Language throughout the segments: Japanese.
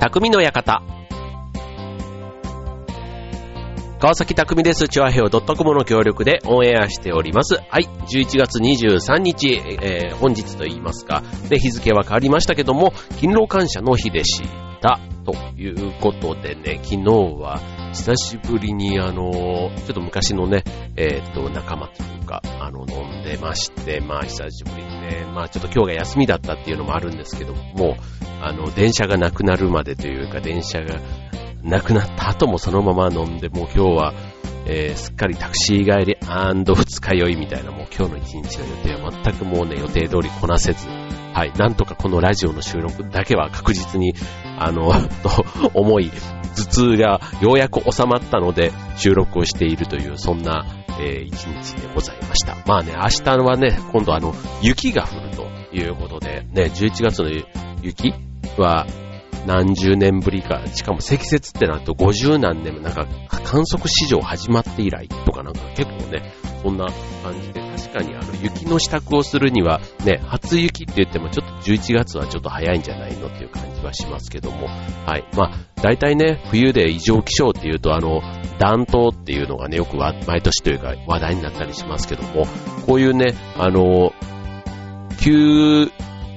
匠の館。川崎匠です。チュアヘオ .com の協力でオンエアしております。はい、11月23日、えー、本日と言いますか、で、日付は変わりましたけども、勤労感謝の日でした。ということでね、昨日は久しぶりにあの、ちょっと昔のね、えっ、と、仲間というか、あの、飲んでまして、まあ久しぶりにね、まあちょっと今日が休みだったっていうのもあるんですけどもう、あの、電車がなくなるまでというか、電車がなくなった後もそのまま飲んで、もう今日は、えー、すっかりタクシー帰り二日酔いみたいな、もう今日の一日の予定は全くもうね、予定通りこなせず、はい、なんとかこのラジオの収録だけは確実に、あの、と思い、頭痛がようやく収まったので収録をしているという、そんな、えー、一日でございました。まあね、明日はね、今度あの、雪が降るということで、ね、11月の雪は、何十年ぶりか、しかも積雪ってなると50何年もなんか観測史上始まって以来とかなんか結構ね、そんな感じで確かにあの雪の支度をするにはね、初雪って言ってもちょっと11月はちょっと早いんじゃないのっていう感じはしますけども、はい。まあ、大体ね、冬で異常気象っていうとあの、暖冬っていうのがね、よく毎年というか話題になったりしますけども、こういうね、あの、急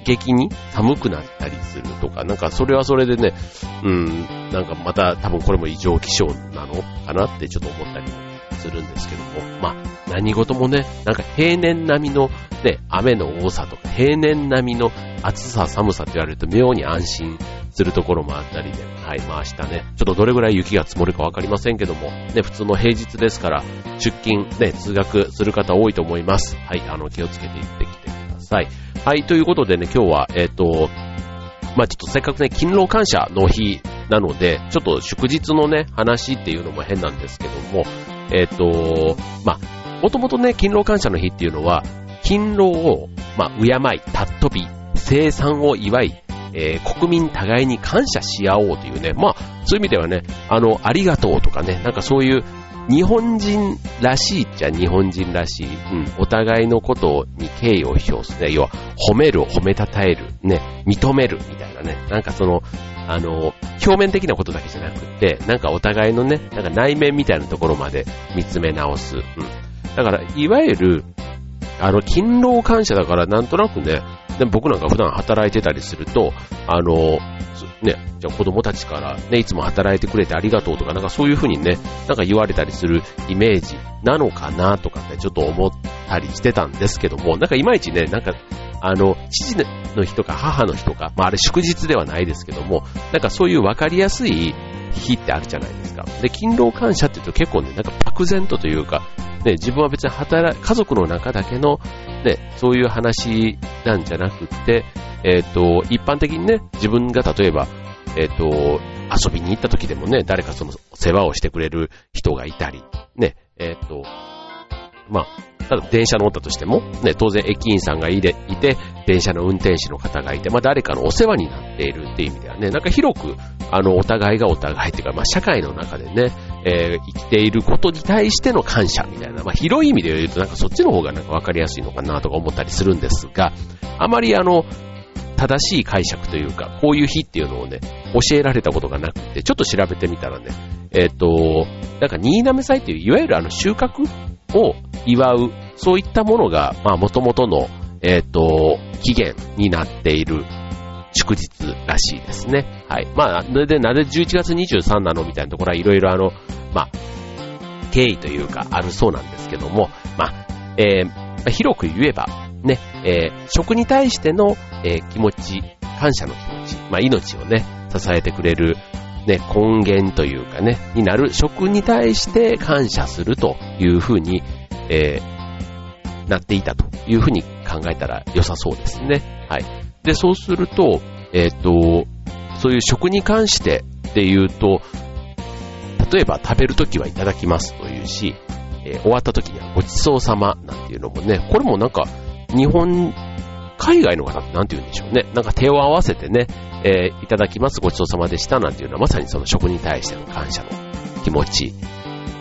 激に寒くなったりするとか、なんかそれはそれでね、うん、なんかまた多分これも異常気象なのかなってちょっと思ったりするんですけども、まあ何事もね、なんか平年並みのね、雨の多さとか平年並みの暑さ寒さって言われると妙に安心するところもあったりで、はい、まあ明日ね、ちょっとどれぐらい雪が積もるかわかりませんけども、ね、普通の平日ですから、出勤、ね、通学する方多いと思います。はい、あの、気をつけて行ってきてください。はい、ということでね、今日は、えっ、ー、と、まあちょっとせっかくね、勤労感謝の日なので、ちょっと祝日のね、話っていうのも変なんですけども、えっ、ー、と、まあ、もともとね、勤労感謝の日っていうのは、勤労を、まあ、敬い、尊び、生産を祝い、えー、国民互いに感謝し合おうというね、まあ、そういう意味ではね、あの、ありがとうとかね、なんかそういう日本人らしいっちゃ日本人らしい。うん。お互いのことに敬意を表すね。要は、褒める、褒めたたえる、ね、認めるみたいなね。なんかその、あの、表面的なことだけじゃなくって、なんかお互いのね、なんか内面みたいなところまで見つめ直す。うん。だから、いわゆる、あの、勤労感謝だからなんとなくね、で僕なんか普段働いてたりすると、あの、ね、じゃあ子供たちからね、いつも働いてくれてありがとうとか、なんかそういう風にね、なんか言われたりするイメージなのかなとかってちょっと思ったりしてたんですけども、なんかいまいちね、なんか、あの、父の日とか母の日とか、まああれ祝日ではないですけども、なんかそういうわかりやすい日ってあるじゃないですか。で、勤労感謝って言うと結構ね、なんか漠然とというか、ね、自分は別に働、家族の中だけの、ね、そういう話なんじゃなくって、えっ、ー、と、一般的にね、自分が例えば、えっ、ー、と、遊びに行った時でもね、誰かその世話をしてくれる人がいたり、ね、えっ、ー、と、まあ、ただ電車乗ったとしても、ね、当然駅員さんがいて、いて、電車の運転手の方がいて、まあ誰かのお世話になっているっていう意味ではね、なんか広く、あの、お互いがお互いっていうか、まあ社会の中でね、えー、生きていることに対しての感謝みたいな、まあ広い意味で言うとなんかそっちの方がなんかわかりやすいのかなとか思ったりするんですが、あまりあの、正しい解釈というか、こういう日っていうのをね、教えられたことがなくて、ちょっと調べてみたらね、えっ、ー、と、なんか新滑祭っていう、いわゆるあの収穫を祝う、そういったものが、まあ元々の、えっ、ー、と、起源になっている祝日らしいですね。はい。まあ、で、なぜ11月23なの？みたいなところはいろいろあの、まあ、経緯というかあるそうなんですけども、まあ、えー、広く言えば、ね、えー、食に対しての、えー、気持ち、感謝の気持ち、まあ、命をね、支えてくれる、ね、根源というかね、になる食に対して感謝するというふうに、えー、なっていたというふうに考えたら良さそうですね。はい。で、そうすると、えっ、ー、と、そういう食に関してっていうと、例えば食べるときはいただきますというし、えー、終わった時にはごちそうさまなんていうのもね、これもなんか日本、海外の方ってなんて言うんでしょうね。なんか手を合わせてね、えー、いただきます、ごちそうさまでしたなんていうのはまさにその食に対しての感謝の気持ち。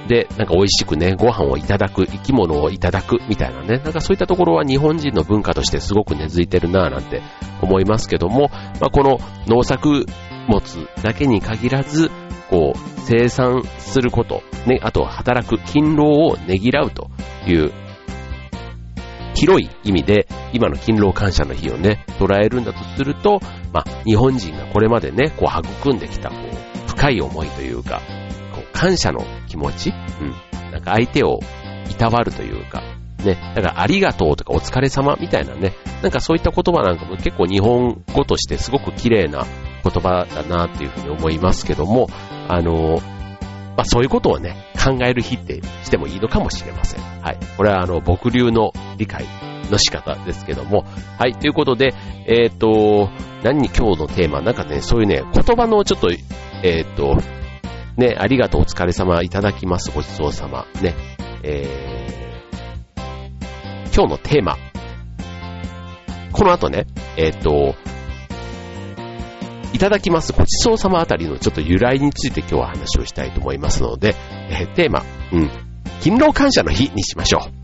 で、なんか美味しくね、ご飯をいただく、生き物をいただくみたいなね、なんかそういったところは日本人の文化としてすごく根付いてるなぁなんて思いますけども、まあ、この農作物だけに限らず、こう、生産すること、ね、あと働く勤労をねぎらうという広い意味で、今の勤労感謝の日をね、捉えるんだとすると、まあ、日本人がこれまでね、こう育んできた、こう、深い思いというか、こう、感謝の気持ちうん。なんか相手をいたわるというか、ね、だからありがとうとかお疲れ様みたいなね、なんかそういった言葉なんかも結構日本語としてすごく綺麗な言葉だなっていうふうに思いますけども、あの、まあそういうことをね、考える日ってしてもいいのかもしれません。はい。これはあの、僕流の理解の仕方ですけども。はい。ということで、えっ、ー、と、何に今日のテーマ、なんかね、そういうね、言葉のちょっと、えっ、ー、と、ね、ありがとう、お疲れ様、いただきます、ごちそうさま。ね、えー、今日のテーマ。この後ね、えっ、ー、と、いただきますごちそうさまあたりのちょっと由来について今日は話をしたいと思いますので、えー、テーマ、うん、勤労感謝の日にしましょう。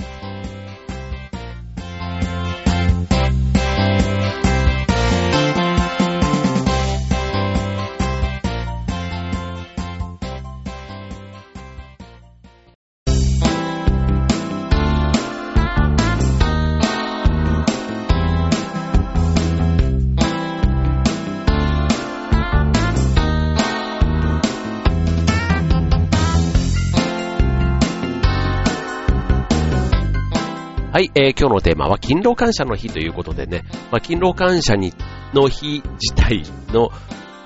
はい、えー、今日のテーマは勤労感謝の日ということでね、まあ、勤労感謝にの日自体の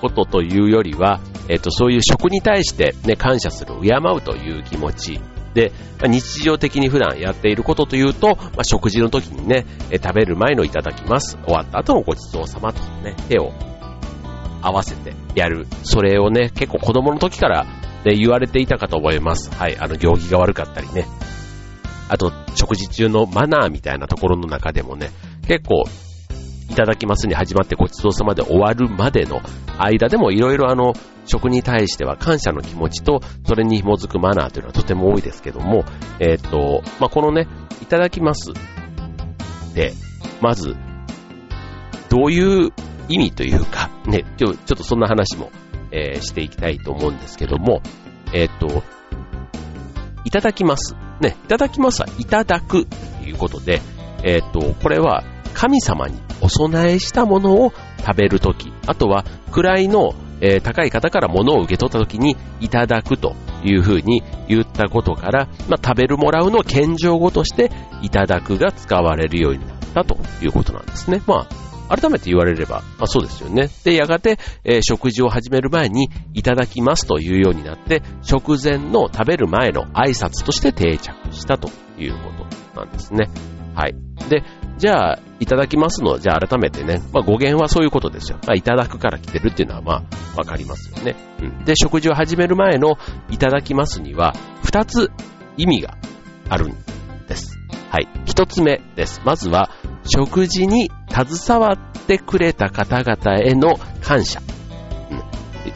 ことというよりは、えっ、ー、と、そういう食に対してね、感謝する、敬うという気持ちで、まあ、日常的に普段やっていることというと、まあ、食事の時にね、え、食べる前のいただきます。終わった後のごちそうさまとね、手を合わせてやる。それをね、結構子供の時から、ね、言われていたかと思います。はい、あの、行儀が悪かったりね、あと、食事中のマナーみたいなところの中でもね、結構、いただきますに始まってごちそうさまで終わるまでの間でもいろいろあの、食に対しては感謝の気持ちと、それに紐づくマナーというのはとても多いですけども、えっ、と、ま、このね、いただきますで、まず、どういう意味というか、ね、今日ちょっとそんな話も、え、していきたいと思うんですけども、えっ、と、いただきます。ね、いただきますはいただくということで、えっ、ー、と、これは神様にお供えしたものを食べるとき、あとは位の、えー、高い方から物を受け取ったときにいただくというふうに言ったことから、まあ、食べるもらうの謙譲語としていただくが使われるようになったということなんですね。まあ改めて言われれば、まあ、そうですよね。で、やがて、えー、食事を始める前に、いただきますというようになって、食前の食べる前の挨拶として定着したということなんですね。はい。で、じゃあ、いただきますの、じゃあ改めてね、まあ語源はそういうことですよ。まあいただくから来てるっていうのはまあわかりますよね。うん。で、食事を始める前のいただきますには、二つ意味があるんです。はい。一つ目です。まずは、食事に携わってくれた方々への感謝。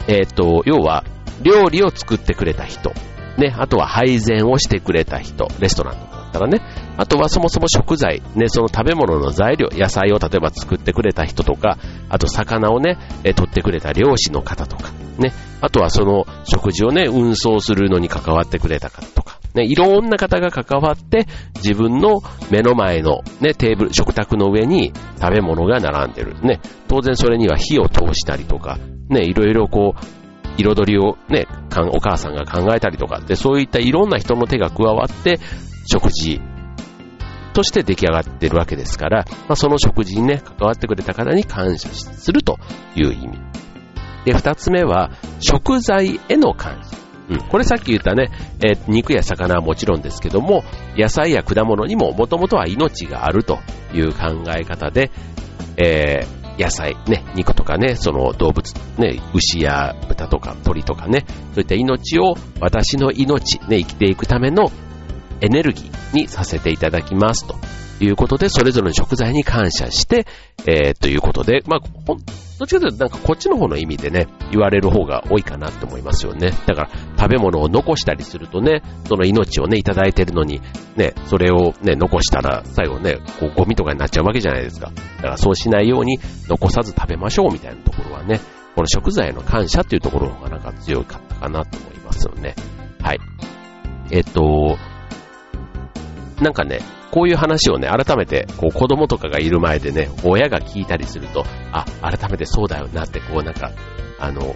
えっ、ー、と、要は、料理を作ってくれた人。ね、あとは配膳をしてくれた人。レストランとかだったらね。あとはそもそも食材、ね、その食べ物の材料、野菜を例えば作ってくれた人とか、あと魚をね、え取ってくれた漁師の方とか、ね、あとはその食事をね、運送するのに関わってくれた方、ね、いろんな方が関わって、自分の目の前のね、テーブル、食卓の上に食べ物が並んでる。ね、当然それには火を通したりとか、ね、いろいろこう、彩りをね、お母さんが考えたりとかって、そういったいろんな人の手が加わって、食事として出来上がってるわけですから、まあ、その食事にね、関わってくれた方に感謝するという意味。で、二つ目は、食材への感謝。うん、これさっき言ったね、えー、肉や魚はもちろんですけども、野菜や果物にももともとは命があるという考え方で、えー、野菜、ね、肉とかね、その動物、ね、牛や豚とか鳥とかね、そういった命を私の命、ね、生きていくためのエネルギーにさせていただきますということで、それぞれの食材に感謝して、えー、ということで、まあ、どっちかというとなんかこっちの方の意味でね、言われる方が多いかなって思いますよね。だから食べ物を残したりするとね、その命をね、いただいてるのに、ね、それをね、残したら最後ね、こうゴミとかになっちゃうわけじゃないですか。だからそうしないように残さず食べましょうみたいなところはね、この食材への感謝っていうところがなんか強かったかなと思いますよね。はい。えっと、なんかね、こういう話をね、改めて、こう子供とかがいる前でね、親が聞いたりすると、あ、改めてそうだよなって、こうなんか、あの、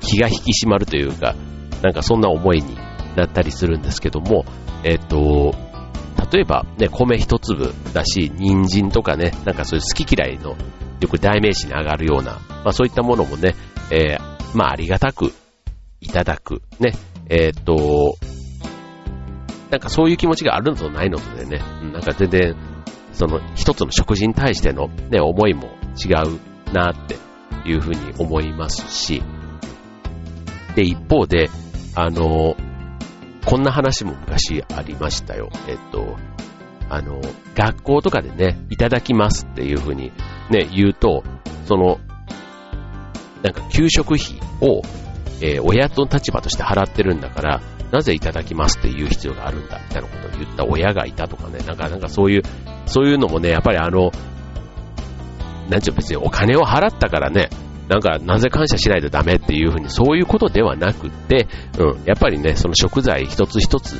気が引き締まるというか、なんかそんな思いになったりするんですけども、えっと、例えばね、米一粒だし、人参とかね、なんかそういう好き嫌いのよく代名詞に上がるような、まあそういったものもね、えー、まあありがたくいただく、ね、えっと、なんかそういう気持ちがあるのとないのとでね、なんか全然、その一つの食事に対してのね、思いも違うなっていうふうに思いますし、で、一方で、あの、こんな話も昔ありましたよ。えっと、あの、学校とかでね、いただきますっていうふうにね、言うと、その、なんか給食費を、えー、親の立場として払ってるんだから、なぜいただきますって言う必要があるんだ、みたいなことを言った親がいたとかね、なんか、なんかそういう、そういうのもね、やっぱりあの、なんちゅう別にお金を払ったからね、なんか、なぜ感謝しないとダメっていうふうに、そういうことではなくって、うん、やっぱりね、その食材一つ一つ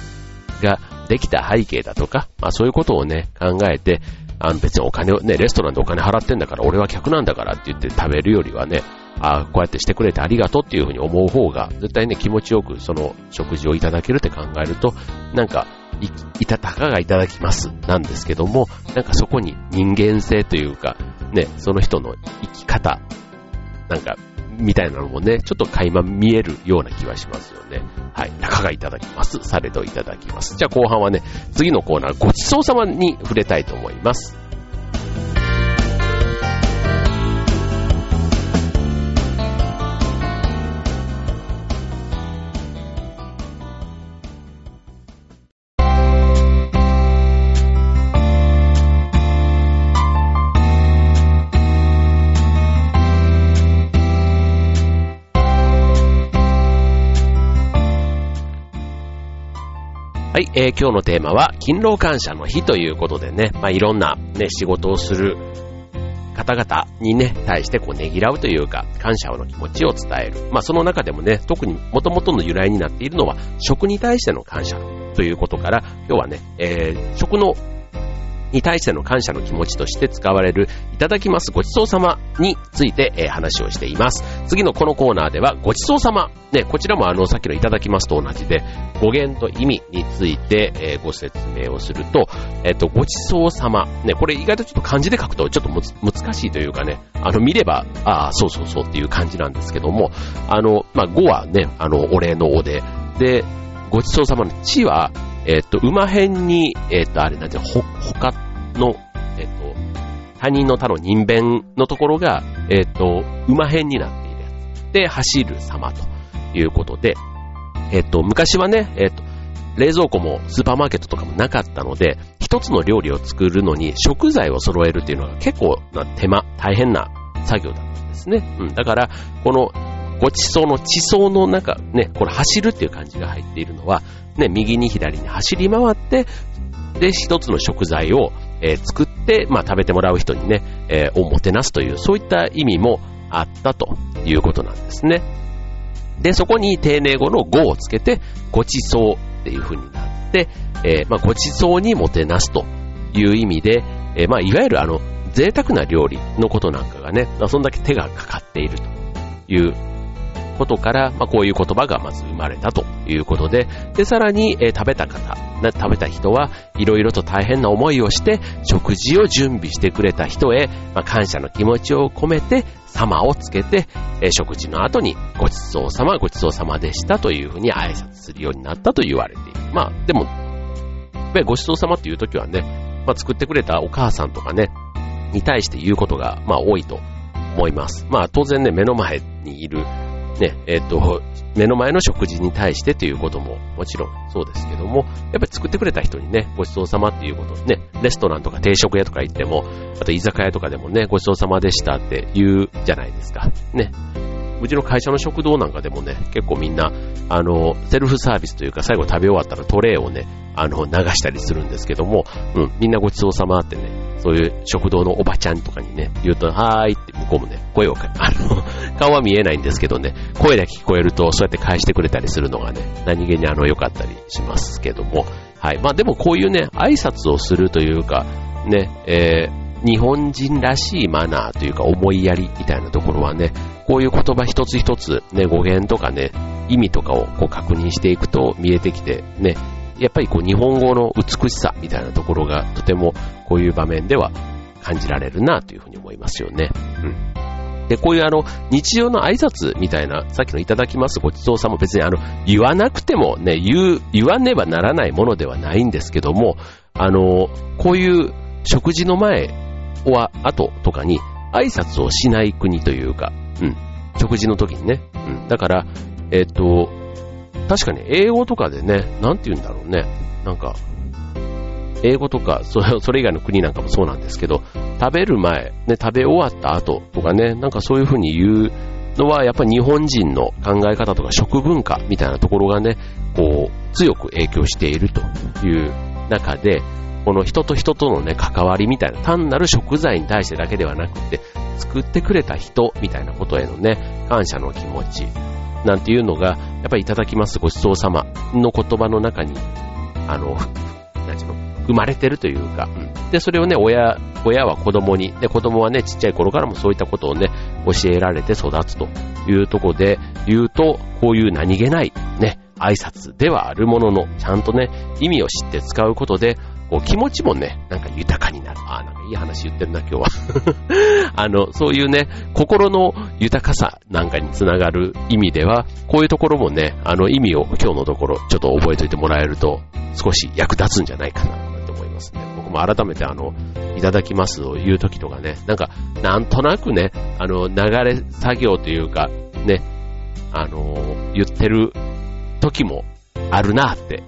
ができた背景だとか、まあそういうことをね、考えて、あの別にお金を、ね、レストランでお金払ってんだから、俺は客なんだからって言って食べるよりはね、あこうやってしてくれてありがとうっていうふうに思う方が、絶対ね、気持ちよくその食事をいただけるって考えると、なんか、い、いたたかがいただきますなんですけども、なんかそこに人間性というか、ね、その人の生き方、なんか、みたいなのもね、ちょっと垣間見えるような気はしますよね。はい。たかがいただきます。されどいただきます。じゃあ後半はね、次のコーナー、ごちそうさまに触れたいと思います。はい、えー、今日のテーマは、勤労感謝の日ということでね、まあ、いろんなね、仕事をする方々にね、対してこうねぎらうというか、感謝の気持ちを伝える。まあその中でもね、特に元々の由来になっているのは、食に対しての感謝ということから、今日はね、えー、食のに対しての感謝の気持ちとして使われるいただきますごちそうさまについて、えー、話をしています。次のこのコーナーではごちそうさま。ね、こちらもあのさっきのいただきますと同じで語源と意味について、えー、ご説明をすると、えっ、ー、と、ごちそうさま。ね、これ意外とちょっと漢字で書くとちょっと難しいというかね、あの見れば、ああ、そうそうそうっていう感じなんですけども、あの、まあ、語はね、あの、お礼のおで、で、ごちそうさまの地は、えっ、ーと、馬辺に、えっ、ーと、あれなんて、ほ、ほかの、えっ、と、他人の他の人弁のところが、えっ、と、馬辺になっているやつ。で、走る様ということで、えっ、と、昔はね、えっ、と、冷蔵庫もスーパーマーケットとかもなかったので、一つの料理を作るのに食材を揃えるっていうのが結構な手間、大変な作業だったんですね。うん。だから、このごちそうの地層の中、ね、これ走るっていう感じが入っているのは、ね、右に左に走り回って、で、一つの食材を、えー、作って、まあ、食べてもらう人にね、えー、をもてなすという、そういった意味もあったということなんですね。で、そこに丁寧語の語をつけて、ごちそうっていう風になって、えー、まあ、ごちそうにもてなすという意味で、え、まあ、いわゆるあの、贅沢な料理のことなんかがね、まあ、そんだけ手がかかっているということから、まあ、こういう言葉がまず生まれたということで、で、さらに、えー、食べた方、食べた人はいろいろと大変な思いをして、食事を準備してくれた人へ、まあ、感謝の気持ちを込めて、様をつけて、えー、食事の後にごちそうさま、ごちそうさまでしたというふうに挨拶するようになったと言われている。まあ、でも、ごちそうさまっていう時はね、まあ、作ってくれたお母さんとかね、に対して言うことが、まあ、多いと思います。まあ、当然ね、目の前にいるね、えっ、ー、と、目の前の食事に対してということももちろんそうですけども、やっぱり作ってくれた人にね、ごちそうさまっていうことね、レストランとか定食屋とか行っても、あと居酒屋とかでもね、ごちそうさまでしたって言うじゃないですか。ね。うちの会社の食堂なんかでもね、結構みんな、あの、セルフサービスというか最後食べ終わったらトレイをね、あの、流したりするんですけども、うん、みんなごちそうさまってね、そういう食堂のおばちゃんとかにね、言うと、はーいって向こうもね、声をか、あの、顔は見えないんですけどね、声だけ聞こえると、そうやって返してくれたりするのがね、何気にあの、良かったりしますけども、はい。まあでもこういうね、挨拶をするというか、ね、えー、日本人らしいマナーというか思いやりみたいなところはね、こういう言葉一つ一つ、ね、語源とかね、意味とかをこう確認していくと見えてきて、ね、やっぱりこう日本語の美しさみたいなところがとてもこういう場面では感じられるなというふうに思いますよね。うん。で、こういうあの、日常の挨拶みたいな、さっきのいただきますごちそうさんも別にあの、言わなくてもね、言う、言わねばならないものではないんですけども、あの、こういう食事の前は後とかに挨拶をしない国というか、うん。食事の時にね。うん。だから、えっ、と、確かに英語とかでね、なんて言うんだろうね。なんか、英語とか、それ以外の国なんかもそうなんですけど、食べる前、ね、食べ終わった後とかね、なんかそういう風に言うのは、やっぱり日本人の考え方とか食文化みたいなところがね、こう、強く影響しているという中で、この人と人とのね、関わりみたいな、単なる食材に対してだけではなくて、作ってくれた人みたいなことへのね、感謝の気持ち、なんていうのが、やっぱりいただきますごちそうさまの言葉の中に、あの、なんちゅうの、生まれてるというか、うん、で、それをね、親、親は子供に、で、子供はね、ちっちゃい頃からもそういったことをね、教えられて育つというところで言うと、こういう何気ない、ね、挨拶ではあるものの、ちゃんとね、意味を知って使うことで、こう気持ちもね、なんか豊かになる。ああ、なんかいい話言ってるな、今日は。あの、そういうね、心の豊かさなんかにつながる意味では、こういうところもね、あの意味を今日のところちょっと覚えておいてもらえると、少し役立つんじゃないかな、と思いますね。僕も改めてあの、いただきますを言うときとかね、なんか、なんとなくね、あの、流れ作業というか、ね、あの、言ってる時もあるなって、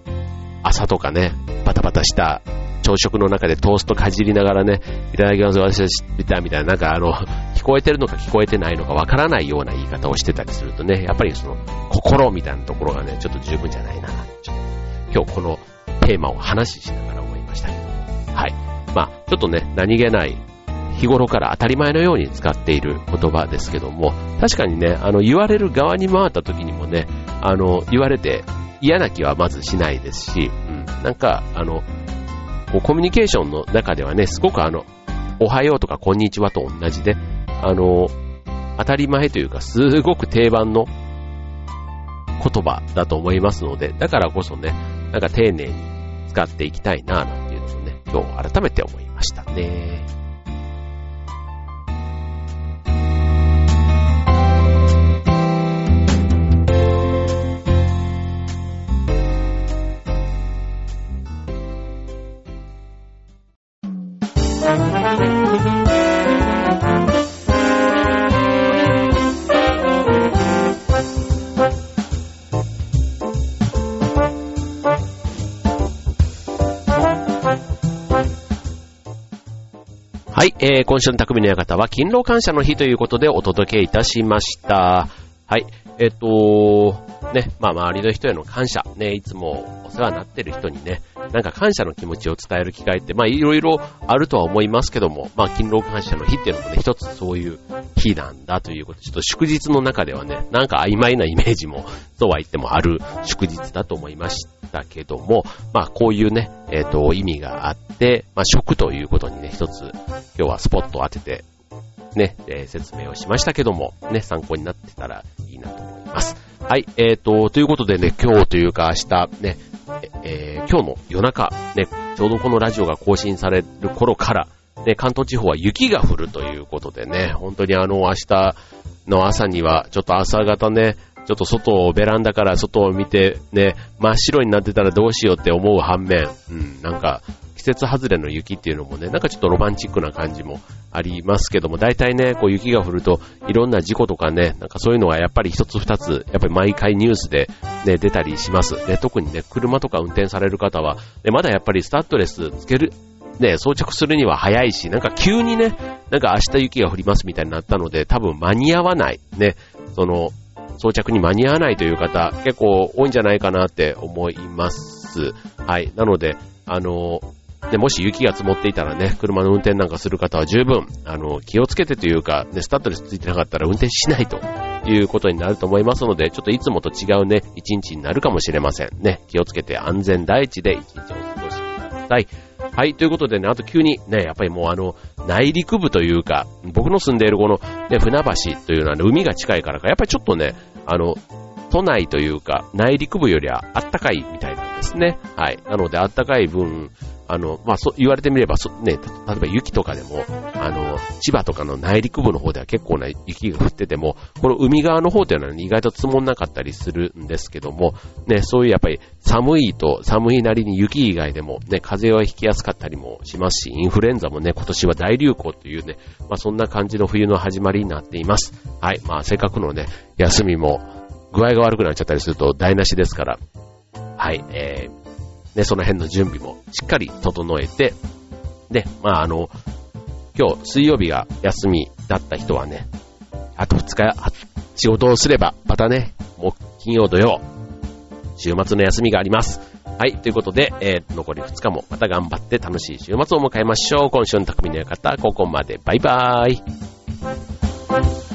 朝とかね、バタバタした朝食の中でトーストかじりながらね、いただきます、私は知ってたみたいな、なんかあの、聞こえてるのか聞こえてないのかわからないような言い方をしてたりするとね、やっぱりその、心みたいなところがね、ちょっと十分じゃないな、ちょっと、今日このテーマを話ししながら思いましたけど、はい。まあ、ちょっとね、何気ない日頃から当たり前のように使っている言葉ですけども、確かにね、あの、言われる側に回った時にもね、あの、言われて嫌な気はまずしないですし、うん、なんか、あの、コミュニケーションの中ではね、すごくあの、おはようとかこんにちはと同じで、あの、当たり前というか、すごく定番の言葉だと思いますので、だからこそね、なんか丁寧に使っていきたいな、なんていうのをね、今日改めて思いましたね。はい、えー、今週の匠の館は勤労感謝の日ということでお届けいたしました。はい、えっ、と、ね、まあ周りの人への感謝、ね、いつもお世話になってる人にね、なんか感謝の気持ちを伝える機会って、まあいろいろあるとは思いますけども、まあ勤労感謝の日っていうのもね、一つそういう日なんだということ、ちょっと祝日の中ではね、なんか曖昧なイメージも、そうは言ってもある祝日だと思いました。けども、まあこういうね、えっ、と、意味があって、まあ食ということにね、一つ今日はスポットを当てて、ね、えー、説明をしましたけども、ね、参考になってたらいいなと思います。はい、えーと、ということでね、今日というか明日、ね、えー、今日の夜中、ね、ちょうどこのラジオが更新される頃から、ね、関東地方は雪が降るということでね、本当にあの、明日の朝には、ちょっと朝方ね、ちょっと外を、ベランダから外を見て、ね、真っ白になってたらどうしようって思う反面、うん、なんか、季節外れの雪っていうのもね、なんかちょっとロマンチックな感じもありますけども、大体ね、こう雪が降ると、いろんな事故とかね、なんかそういうのがやっぱり一つ二つ、やっぱり毎回ニュースでね、出たりします。で、特にね、車とか運転される方は、でまだやっぱりスタッドレスつける、ね、装着するには早いし、なんか急にね、なんか明日雪が降りますみたいになったので、多分間に合わない。ね、その、装着に間に合わないという方、結構多いんじゃないかなって思います。はい。なので、あの、で、もし雪が積もっていたらね、車の運転なんかする方は十分、あの、気をつけてというか、ね、スタッドレスついてなかったら運転しないということになると思いますので、ちょっといつもと違うね、一日になるかもしれません。ね、気をつけて安全第一で一日を過ごしください。はい、ということでね、あと急にね、やっぱりもうあの、内陸部というか、僕の住んでいるこの、ね、船橋というのは、ね、海が近いからか、やっぱりちょっとね、あの、都内というか、内陸部よりはあったかいみたいなんですね。はい。なので、あったかい分、あの、まあ、そ、言われてみれば、そ、ね、例えば雪とかでも、あの、千葉とかの内陸部の方では結構な雪が降ってても、この海側の方というのは、ね、意外と積もんなかったりするんですけども、ね、そういうやっぱり寒いと寒いなりに雪以外でも、ね、風邪はひきやすかったりもしますし、インフルエンザもね、今年は大流行というね、まあ、そんな感じの冬の始まりになっています。はい。まあ、せっかくのね、休みも、具合が悪くなっちゃったりすると台無しですから、はい、えー、ね、その辺の準備もしっかり整えて、で、まああの、今日水曜日が休みだった人はね、あと2日仕事をすれば、またね、もう金曜土曜、週末の休みがあります。はい、ということで、えー、残り2日もまた頑張って楽しい週末を迎えましょう。今週の匠の館、ここまで。バイバーイ。